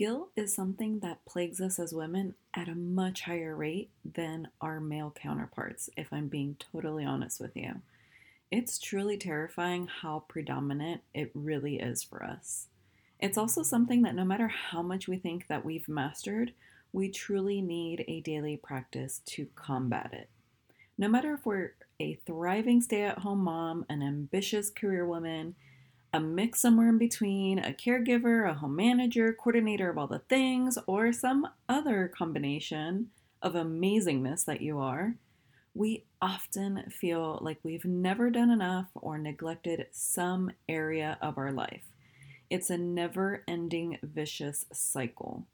Guilt is something that plagues us as women at a much higher rate than our male counterparts, if I'm being totally honest with you. It's truly terrifying how predominant it really is for us. It's also something that no matter how much we think that we've mastered, we truly need a daily practice to combat it. No matter if we're a thriving stay at home mom, an ambitious career woman, a mix somewhere in between, a caregiver, a home manager, coordinator of all the things, or some other combination of amazingness that you are, we often feel like we've never done enough or neglected some area of our life. It's a never ending vicious cycle.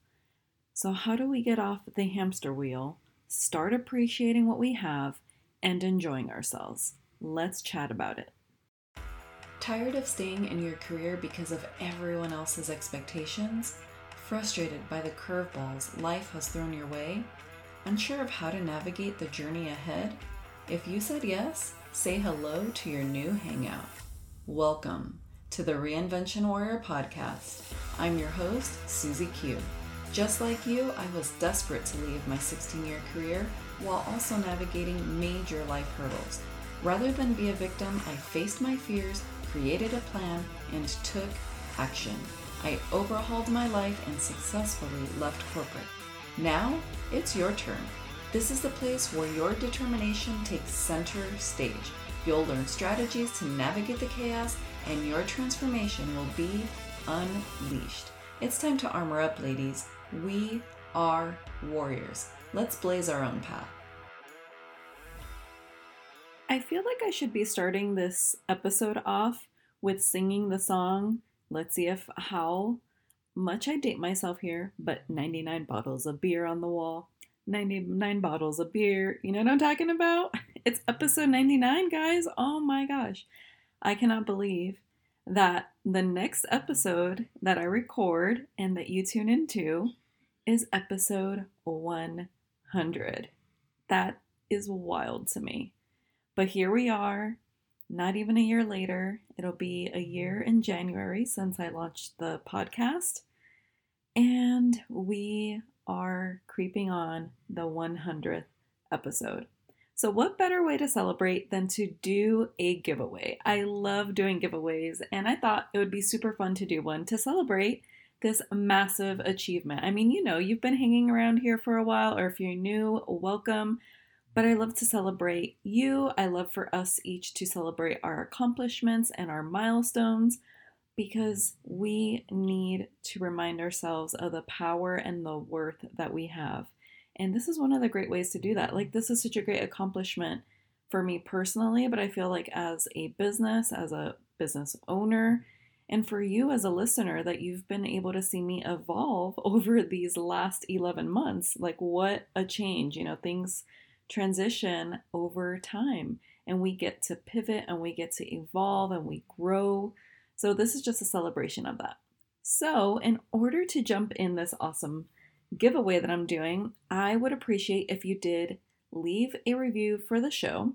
So, how do we get off the hamster wheel, start appreciating what we have, and enjoying ourselves? Let's chat about it. Tired of staying in your career because of everyone else's expectations? Frustrated by the curveballs life has thrown your way? Unsure of how to navigate the journey ahead? If you said yes, say hello to your new hangout. Welcome to the Reinvention Warrior podcast. I'm your host, Susie Q. Just like you, I was desperate to leave my 16 year career while also navigating major life hurdles. Rather than be a victim, I faced my fears, created a plan, and took action. I overhauled my life and successfully left corporate. Now, it's your turn. This is the place where your determination takes center stage. You'll learn strategies to navigate the chaos, and your transformation will be unleashed. It's time to armor up, ladies. We are warriors. Let's blaze our own path. I feel like I should be starting this episode off with singing the song. Let's see if how much I date myself here, but 99 bottles of beer on the wall. 99 bottles of beer. You know what I'm talking about? It's episode 99, guys. Oh my gosh. I cannot believe that the next episode that I record and that you tune into is episode 100. That is wild to me. But here we are, not even a year later. It'll be a year mm-hmm. in January since I launched the podcast. And we are creeping on the 100th episode. So, what better way to celebrate than to do a giveaway? I love doing giveaways, and I thought it would be super fun to do one to celebrate this massive achievement. I mean, you know, you've been hanging around here for a while, or if you're new, welcome. But I love to celebrate you. I love for us each to celebrate our accomplishments and our milestones because we need to remind ourselves of the power and the worth that we have. And this is one of the great ways to do that. Like, this is such a great accomplishment for me personally, but I feel like as a business, as a business owner, and for you as a listener, that you've been able to see me evolve over these last 11 months. Like, what a change! You know, things transition over time, and we get to pivot and we get to evolve and we grow so, this is just a celebration of that. So, in order to jump in this awesome giveaway that I'm doing, I would appreciate if you did leave a review for the show.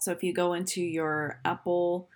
So, if you go into your Apple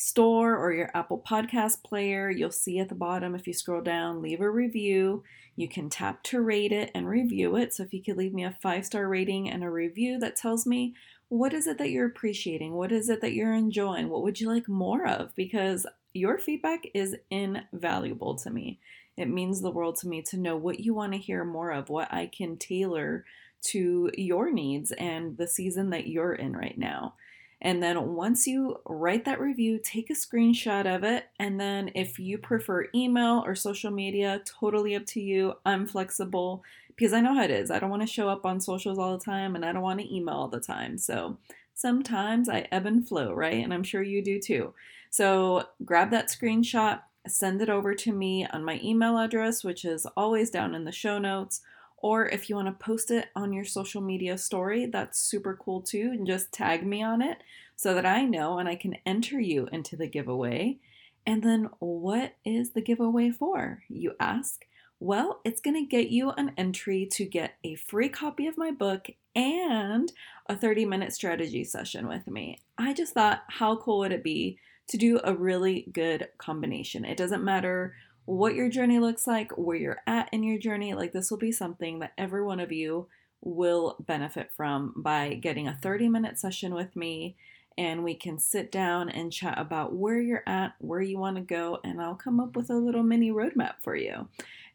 store or your Apple podcast player, you'll see at the bottom if you scroll down, leave a review. You can tap to rate it and review it. So, if you could leave me a five star rating and a review that tells me what is it that you're appreciating? What is it that you're enjoying? What would you like more of? Because your feedback is invaluable to me. It means the world to me to know what you want to hear more of, what I can tailor to your needs and the season that you're in right now. And then once you write that review, take a screenshot of it. And then if you prefer email or social media, totally up to you. I'm flexible because I know how it is. I don't want to show up on socials all the time and I don't want to email all the time. So sometimes I ebb and flow, right? And I'm sure you do too. So grab that screenshot, send it over to me on my email address, which is always down in the show notes. Or if you want to post it on your social media story, that's super cool too. And just tag me on it so that I know and I can enter you into the giveaway. And then, what is the giveaway for? You ask. Well, it's going to get you an entry to get a free copy of my book and a 30 minute strategy session with me. I just thought, how cool would it be to do a really good combination. It doesn't matter what your journey looks like, where you're at in your journey. Like, this will be something that every one of you will benefit from by getting a 30 minute session with me. And we can sit down and chat about where you're at, where you want to go, and I'll come up with a little mini roadmap for you.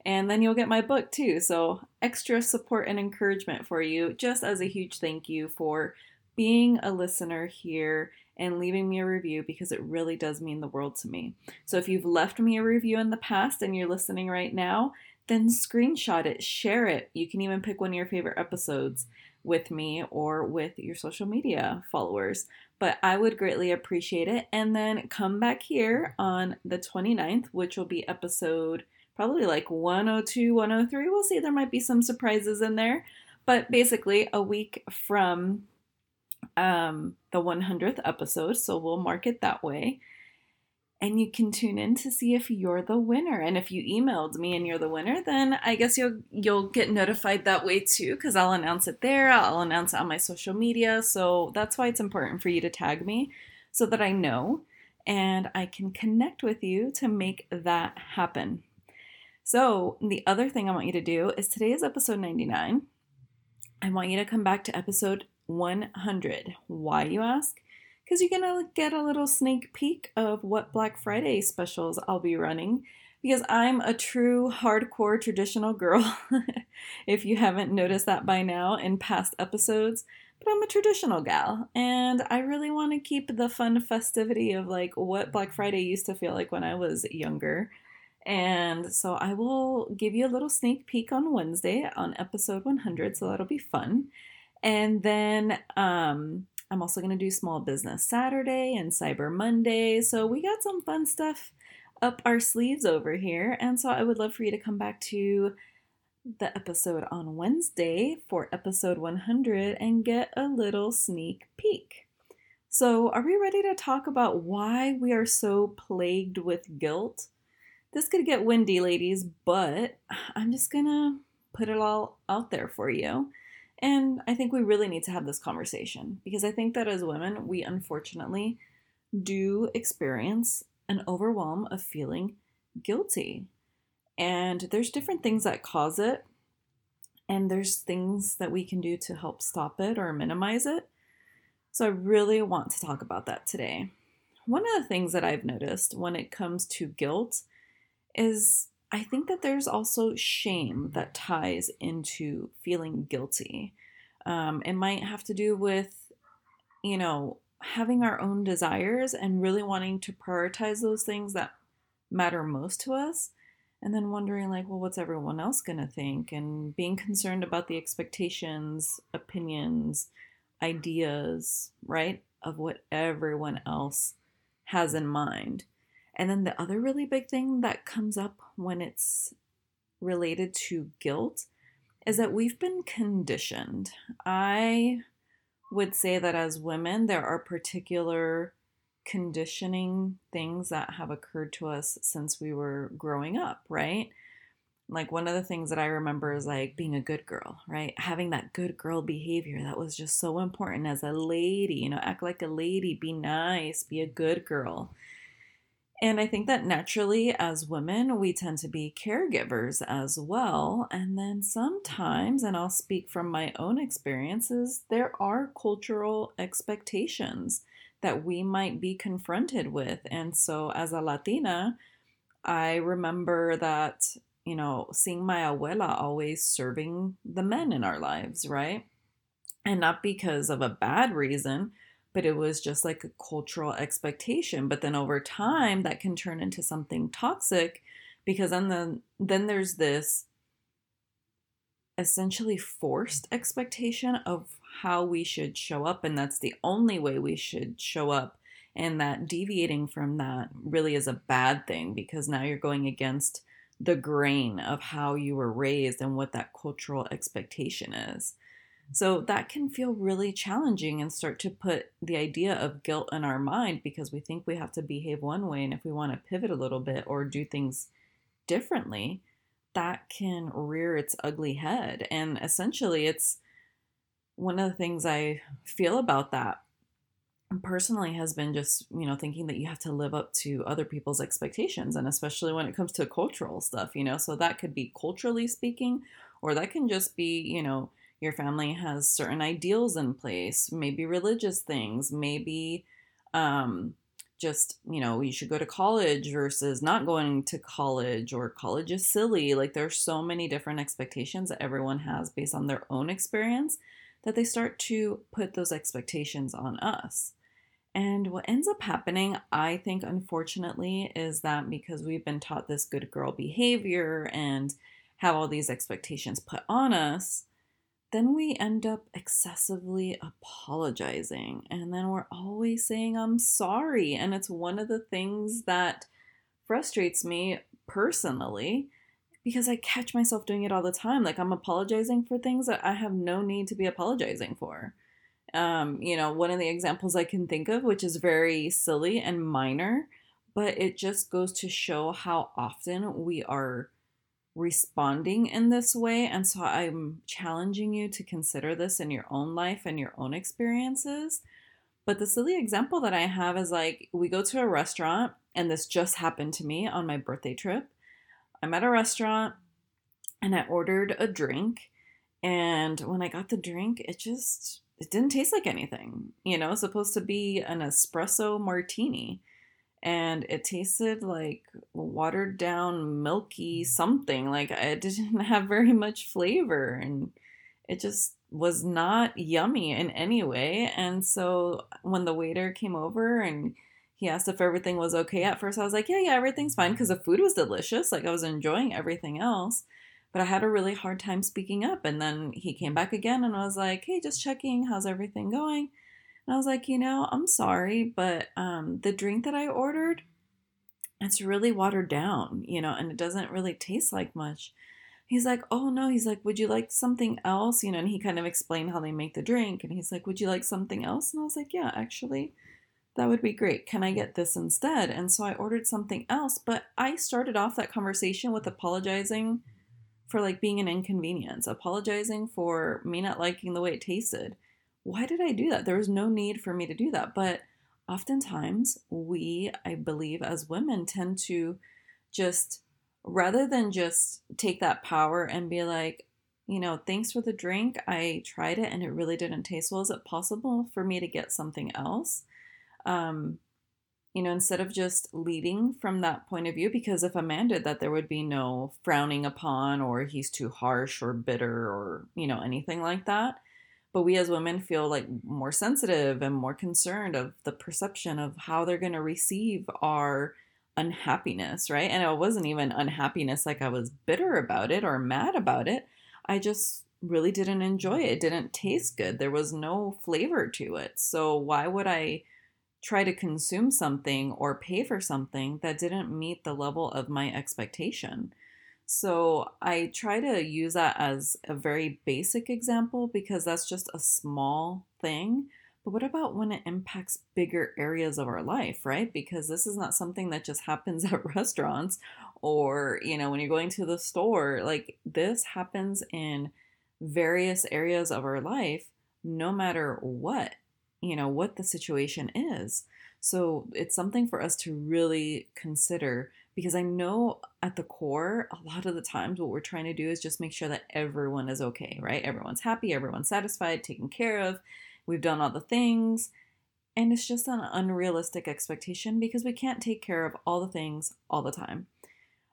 And then you'll get my book too. So, extra support and encouragement for you, just as a huge thank you for being a listener here and leaving me a review because it really does mean the world to me. So if you've left me a review in the past and you're listening right now, then screenshot it, share it. You can even pick one of your favorite episodes with me or with your social media followers. But I would greatly appreciate it. And then come back here on the 29th, which will be episode probably like 102, 103. We'll see. There might be some surprises in there. But basically, a week from um, the 100th episode, so we'll mark it that way. And you can tune in to see if you're the winner. And if you emailed me and you're the winner, then I guess you'll you'll get notified that way too, because I'll announce it there. I'll announce it on my social media. So that's why it's important for you to tag me so that I know and I can connect with you to make that happen. So, the other thing I want you to do is today is episode 99. I want you to come back to episode 100. Why, you ask? Because you're going to get a little sneak peek of what Black Friday specials I'll be running. Because I'm a true hardcore traditional girl, if you haven't noticed that by now in past episodes. But I'm a traditional gal, and I really want to keep the fun festivity of like what Black Friday used to feel like when I was younger. And so I will give you a little sneak peek on Wednesday on episode 100, so that'll be fun. And then um, I'm also going to do Small Business Saturday and Cyber Monday. So we got some fun stuff up our sleeves over here. And so I would love for you to come back to the episode on Wednesday for episode 100 and get a little sneak peek. So, are we ready to talk about why we are so plagued with guilt? This could get windy, ladies, but I'm just gonna put it all out there for you. And I think we really need to have this conversation because I think that as women, we unfortunately do experience an overwhelm of feeling guilty. And there's different things that cause it, and there's things that we can do to help stop it or minimize it. So I really want to talk about that today. One of the things that I've noticed when it comes to guilt is I think that there's also shame that ties into feeling guilty. Um, it might have to do with, you know, having our own desires and really wanting to prioritize those things that matter most to us. And then wondering, like, well, what's everyone else going to think? And being concerned about the expectations, opinions, ideas, right, of what everyone else has in mind. And then the other really big thing that comes up when it's related to guilt is that we've been conditioned. I would say that as women, there are particular conditioning things that have occurred to us since we were growing up, right? Like one of the things that I remember is like being a good girl, right? Having that good girl behavior that was just so important as a lady, you know, act like a lady, be nice, be a good girl. And I think that naturally, as women, we tend to be caregivers as well. And then sometimes, and I'll speak from my own experiences, there are cultural expectations that we might be confronted with. And so, as a Latina, I remember that, you know, seeing my abuela always serving the men in our lives, right? And not because of a bad reason, but it was just like a cultural expectation. But then over time that can turn into something toxic because then the, then there's this essentially forced expectation of how we should show up and that's the only way we should show up. And that deviating from that really is a bad thing because now you're going against the grain of how you were raised and what that cultural expectation is so that can feel really challenging and start to put the idea of guilt in our mind because we think we have to behave one way. And if we want to pivot a little bit or do things differently, that can rear its ugly head. And essentially, it's one of the things I feel about that personally has been just, you know, thinking that you have to live up to other people's expectations and especially when it comes to cultural stuff, you know. So that could be culturally speaking or that can just be, you know, your family has certain ideals in place, maybe religious things, maybe um just, you know, you should go to college versus not going to college or college is silly. Like there's so many different expectations that everyone has based on their own experience that they start to put those expectations on us. And what ends up happening, I think, unfortunately, is that because we've been taught this good girl behavior and have all these expectations put on us, then we end up excessively apologizing. And then we're always saying, I'm sorry. And it's one of the things that frustrates me personally because I catch myself doing it all the time. Like I'm apologizing for things that I have no need to be apologizing for. Um, you know, one of the examples I can think of, which is very silly and minor, but it just goes to show how often we are responding in this way. And so I'm challenging you to consider this in your own life and your own experiences. But the silly example that I have is like we go to a restaurant, and this just happened to me on my birthday trip. I'm at a restaurant and I ordered a drink. And when I got the drink, it just it didn't taste like anything. You know, supposed to be an espresso martini and it tasted like watered down milky mm-hmm. something like it didn't have very much flavor and it just was not yummy in any way and so when the waiter came over and he asked if everything was okay at first i was like yeah yeah everything's fine because the food was delicious like i was enjoying everything else but i had a really hard time speaking up and then he came back again and I was like hey just checking how's everything going and I was like, you know, I'm sorry, but um, the drink that I ordered, it's really watered down, you know, and it doesn't really taste like much. He's like, oh no, he's like, would you like something else? You know, and he kind of explained how they make the drink. And he's like, would you like something else? And I was like, yeah, actually, that would be great. Can I get this instead? And so I ordered something else, but I started off that conversation with apologizing for like being an inconvenience, apologizing for me not liking the way it tasted why did I do that? There was no need for me to do that. But oftentimes, we, I believe, as women, tend to just, rather than just take that power and be like, you know, thanks for the drink. I tried it and it really didn't taste well. Is it possible for me to get something else? Um, you know, instead of just leading from that point of view, because if a man did that, there would be no frowning upon or he's too harsh or bitter or, you know, anything like that but we as women feel like more sensitive and more concerned of the perception of how they're going to receive our unhappiness right? And it wasn't even unhappiness like i was bitter about it or mad about it. I just really didn't enjoy it. It didn't taste good. There was no flavor to it. So why would i try to consume something or pay for something that didn't meet the level of my expectation so I try to use that as a very basic example because that's just a small thing. But what about when it impacts bigger areas of our life, right? Because this is not something that just happens at restaurants or, you know, when you're going to the store. Like this happens in various areas of our life, no matter what, you know, what the situation is. So it's something for us to really consider because I know at the core, a lot of the times what we're trying to do is just make sure that everyone is okay, right? Everyone's happy, everyone's satisfied, taken care of, we've done all the things. And it's just an unrealistic expectation because we can't take care of all the things all the time.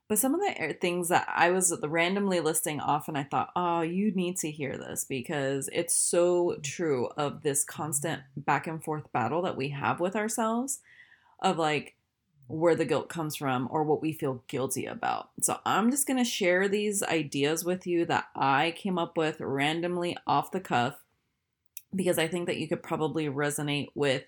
But some of the things that I was randomly listing off, and I thought, oh, you need to hear this because it's so mm-hmm. true of this constant back and forth battle that we have with ourselves of like, where the guilt comes from or what we feel guilty about. So I'm just going to share these ideas with you that I came up with randomly off the cuff because I think that you could probably resonate with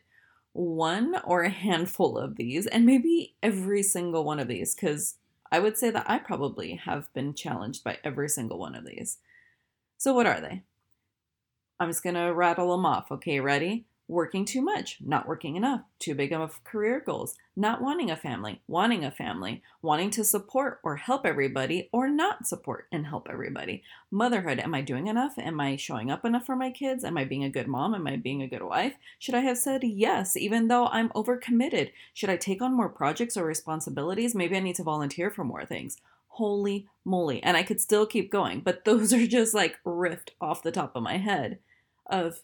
one or a handful of these and maybe every single one of these because I would say that I probably have been challenged by every single one of these. So, what are they? I'm just going to rattle them off. Okay, ready? Working too much, not working enough, too big of career goals, not wanting a family, wanting a family, wanting to support or help everybody, or not support and help everybody. Motherhood, am I doing enough? Am I showing up enough for my kids? Am I being a good mom? Am I being a good wife? Should I have said yes, even though I'm overcommitted? Should I take on more projects or responsibilities? Maybe I need to volunteer for more things. Holy moly. And I could still keep going, but those are just like riffed off the top of my head of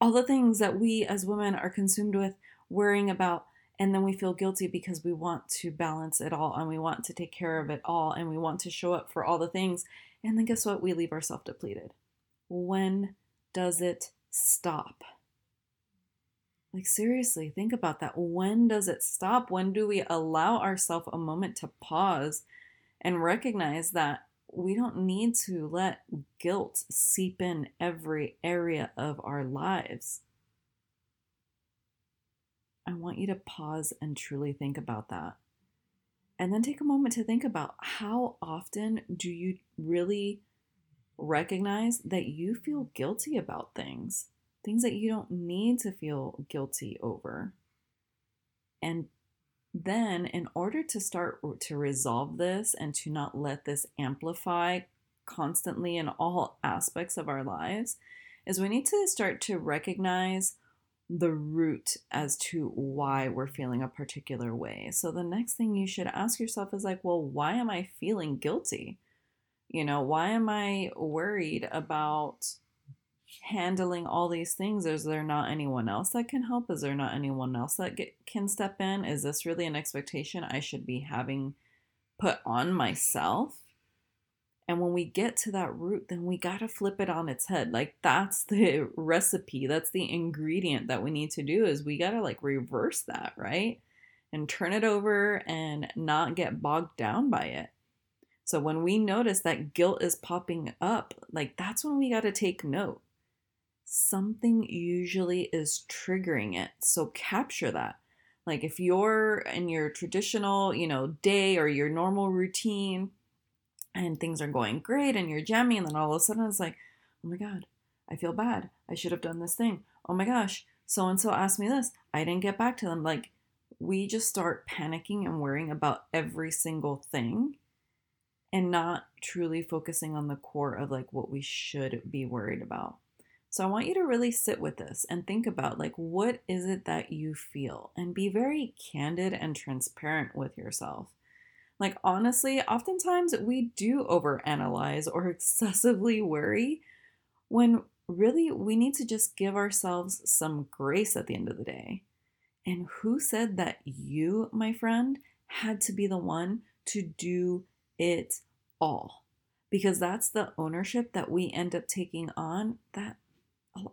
all the things that we as women are consumed with worrying about and then we feel guilty because we want to balance it all and we want to take care of it all and we want to show up for all the things and then guess what? We leave ourselves depleted. When does it stop? Like seriously think about that. When does it stop? When do we allow ourselves a moment to pause and recognize that we don't need to let guilt seep in every area of our lives. I want you to pause and truly think about that. And then take a moment to think about how often do you really recognize that you feel guilty about things, things that you don't need to feel guilty over. And then in order to start to resolve this and to not let this amplify constantly in all aspects of our lives is we need to start to recognize the root as to why we're feeling a particular way. So the next thing you should ask yourself is like, well, why am I feeling guilty? You know, why am I worried about handling all these things is there not anyone else that can help? Is there not anyone else that get, can step in? Is this really an expectation i should be having put on myself? And when we get to that root then we got to flip it on its head. Like that's the recipe that's the ingredient that we need to do is we got to like reverse that right? And turn it over and not get bogged down by it. So when we notice that guilt is popping up like that's when we got to take note something usually is triggering it. So capture that. Like if you're in your traditional, you know, day or your normal routine and things are going great and you're jamming and then all of a sudden it's like, "Oh my god, I feel bad. I should have done this thing. Oh my gosh, so and so asked me this. I didn't get back to them." Like we just start panicking and worrying about every single thing and not truly focusing on the core of like what we should be worried about. So I want you to really sit with this and think about like what is it that you feel and be very candid and transparent with yourself. Like honestly, oftentimes we do overanalyze or excessively worry when really we need to just give ourselves some grace at the end of the day. And who said that you, my friend, had to be the one to do it all? Because that's the ownership that we end up taking on that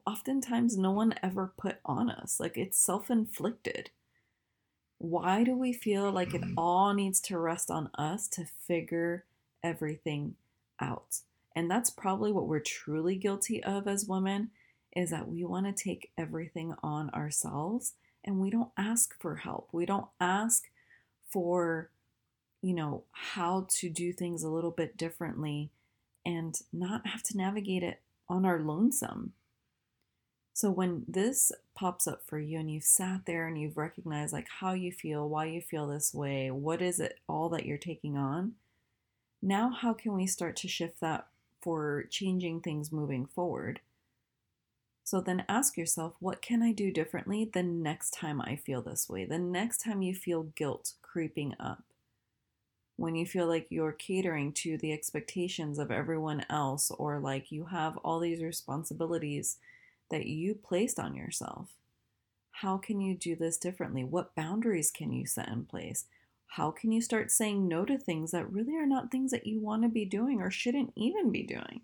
oftentimes no one ever put on us. Like it's self inflicted. Why do we feel like it mm-hmm. all needs to rest on us to figure everything out? And that's probably what we're truly guilty of as women is that we want to take everything on ourselves and we don't ask for help. We don't ask for, you know, how to do things a little bit differently and not have to navigate it on our lonesome. So when this pops up for you and you've sat there and you've recognized like how you feel, why you feel this way, what is it all that you're taking on? Now how can we start to shift that for changing things moving forward? So then ask yourself, what can I do differently the next time I feel this way? The next time you feel guilt creeping up? When you feel like you're catering to the expectations of everyone else or like you have all these responsibilities that you placed on yourself. How can you do this differently? What boundaries can you set in place? How can you start saying no to things that really are not things that you want to be doing or shouldn't even be doing?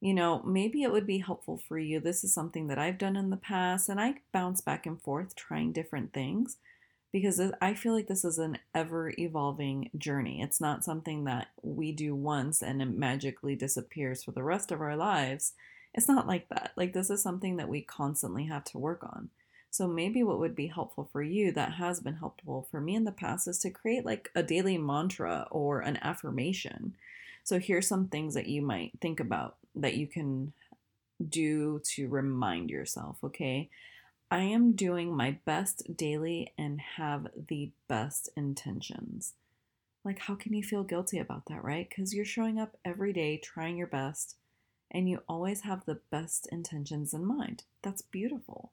You know, maybe it would be helpful for you. This is something that I've done in the past, and I bounce back and forth trying different things because I feel like this is an ever evolving journey. It's not something that we do once and it magically disappears for the rest of our lives. It's not like that. Like, this is something that we constantly have to work on. So, maybe what would be helpful for you that has been helpful for me in the past is to create like a daily mantra or an affirmation. So, here's some things that you might think about that you can do to remind yourself, okay? I am doing my best daily and have the best intentions. Like, how can you feel guilty about that, right? Because you're showing up every day trying your best and you always have the best intentions in mind. That's beautiful.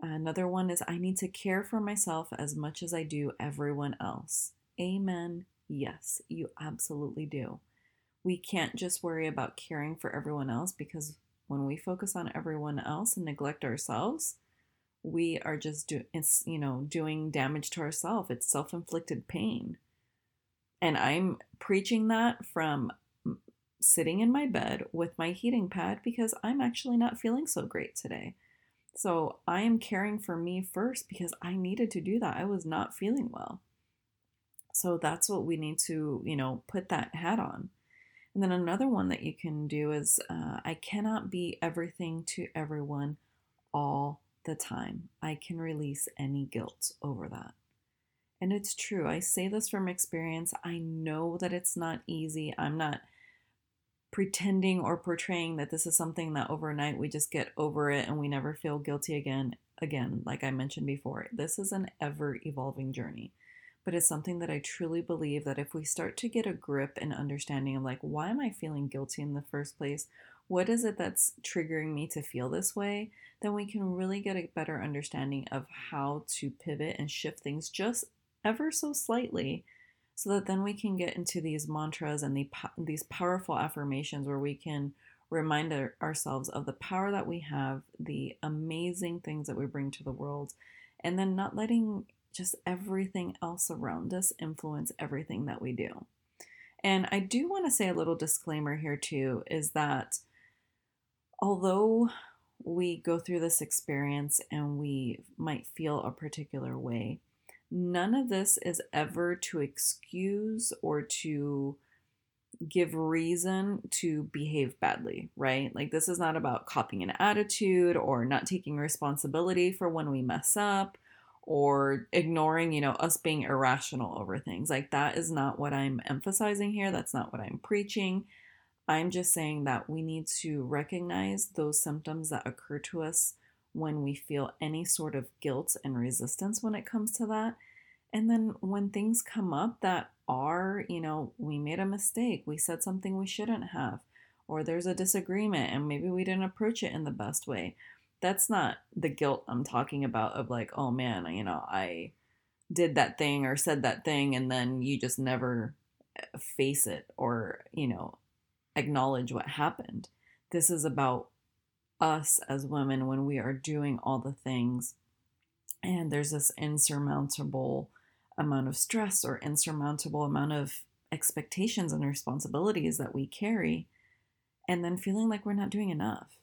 Another one is I need to care for myself as much as I do everyone else. Amen. Yes, you absolutely do. We can't just worry about caring for everyone else because when we focus on everyone else and neglect ourselves, we are just do it's you know doing damage to ourselves. It's self-inflicted pain. And I'm preaching that from sitting in my bed with my heating pad because I'm actually not feeling so great today. So I am caring for me first because I needed to do that. I was not feeling well. So that's what we need to, you know, put that hat on. And then another one that you can do is uh, I cannot be everything to everyone all the time. I can release any guilt over that. And it's true. I say this from experience. I know that it's not easy. I'm not pretending or portraying that this is something that overnight we just get over it and we never feel guilty again. Again, like I mentioned before, this is an ever evolving journey. But it's something that I truly believe that if we start to get a grip and understanding of like, why am I feeling guilty in the first place? What is it that's triggering me to feel this way? Then we can really get a better understanding of how to pivot and shift things just ever so slightly so that then we can get into these mantras and the, these powerful affirmations where we can remind our, ourselves of the power that we have, the amazing things that we bring to the world, and then not letting just everything else around us influence everything that we do. And I do want to say a little disclaimer here, too, is that although we go through this experience and we might feel a particular way, None of this is ever to excuse or to give reason to behave badly, right? Like, this is not about copying an attitude or not taking responsibility for when we mess up or ignoring, you know, us being irrational over things. Like, that is not what I'm emphasizing here. That's not what I'm preaching. I'm just saying that we need to recognize those symptoms that occur to us when we feel any sort of guilt and resistance when it comes to that. And then when things come up that are, you know, we made a mistake, we said something we shouldn't have, or there's a disagreement and maybe we didn't approach it in the best way. That's not the guilt I'm talking about of like, oh man, you know, I did that thing or said that thing and then you just never eh, face it or, you know, acknowledge what happened. This is about us as women when we are doing all the things. And there's this insurmountable amount of stress or insurmountable amount of expectations and responsibilities that we carry and then feeling like we're not doing enough.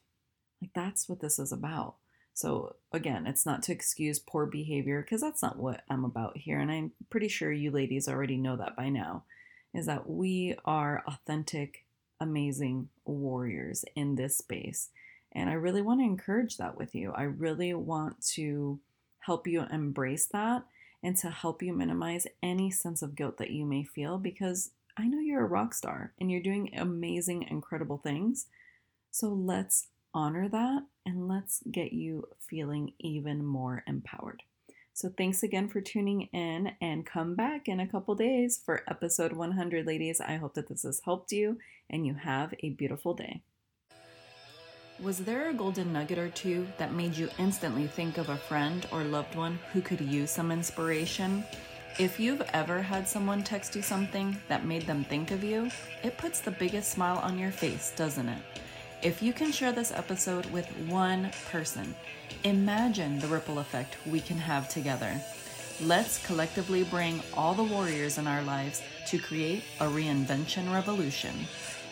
Like that's what this is about. So again it's not to excuse poor behavior because that's not what i'm about here and i'm pretty sure you ladies already know that by now is that we are authentic amazing warriors in this space and I really want to encourage that with you. I really want to help you embrace that and to help you minimize any sense of guilt that you may feel because I know you're a rock star and you're doing amazing, incredible things. So let's honor that and let's get you feeling even more empowered. So thanks again for tuning in and come back in a couple days for episode 100, ladies. I hope that this has helped you and you have a beautiful day. Was there a golden nugget or two that made you instantly think of a friend or loved one who could use some inspiration? If you've ever had someone text you something that made them think of you, it puts the biggest smile on your face, doesn't it? If you can share this episode with one person, imagine the ripple effect we can have together. Let's collectively bring all the warriors in our lives to create a reinvention revolution.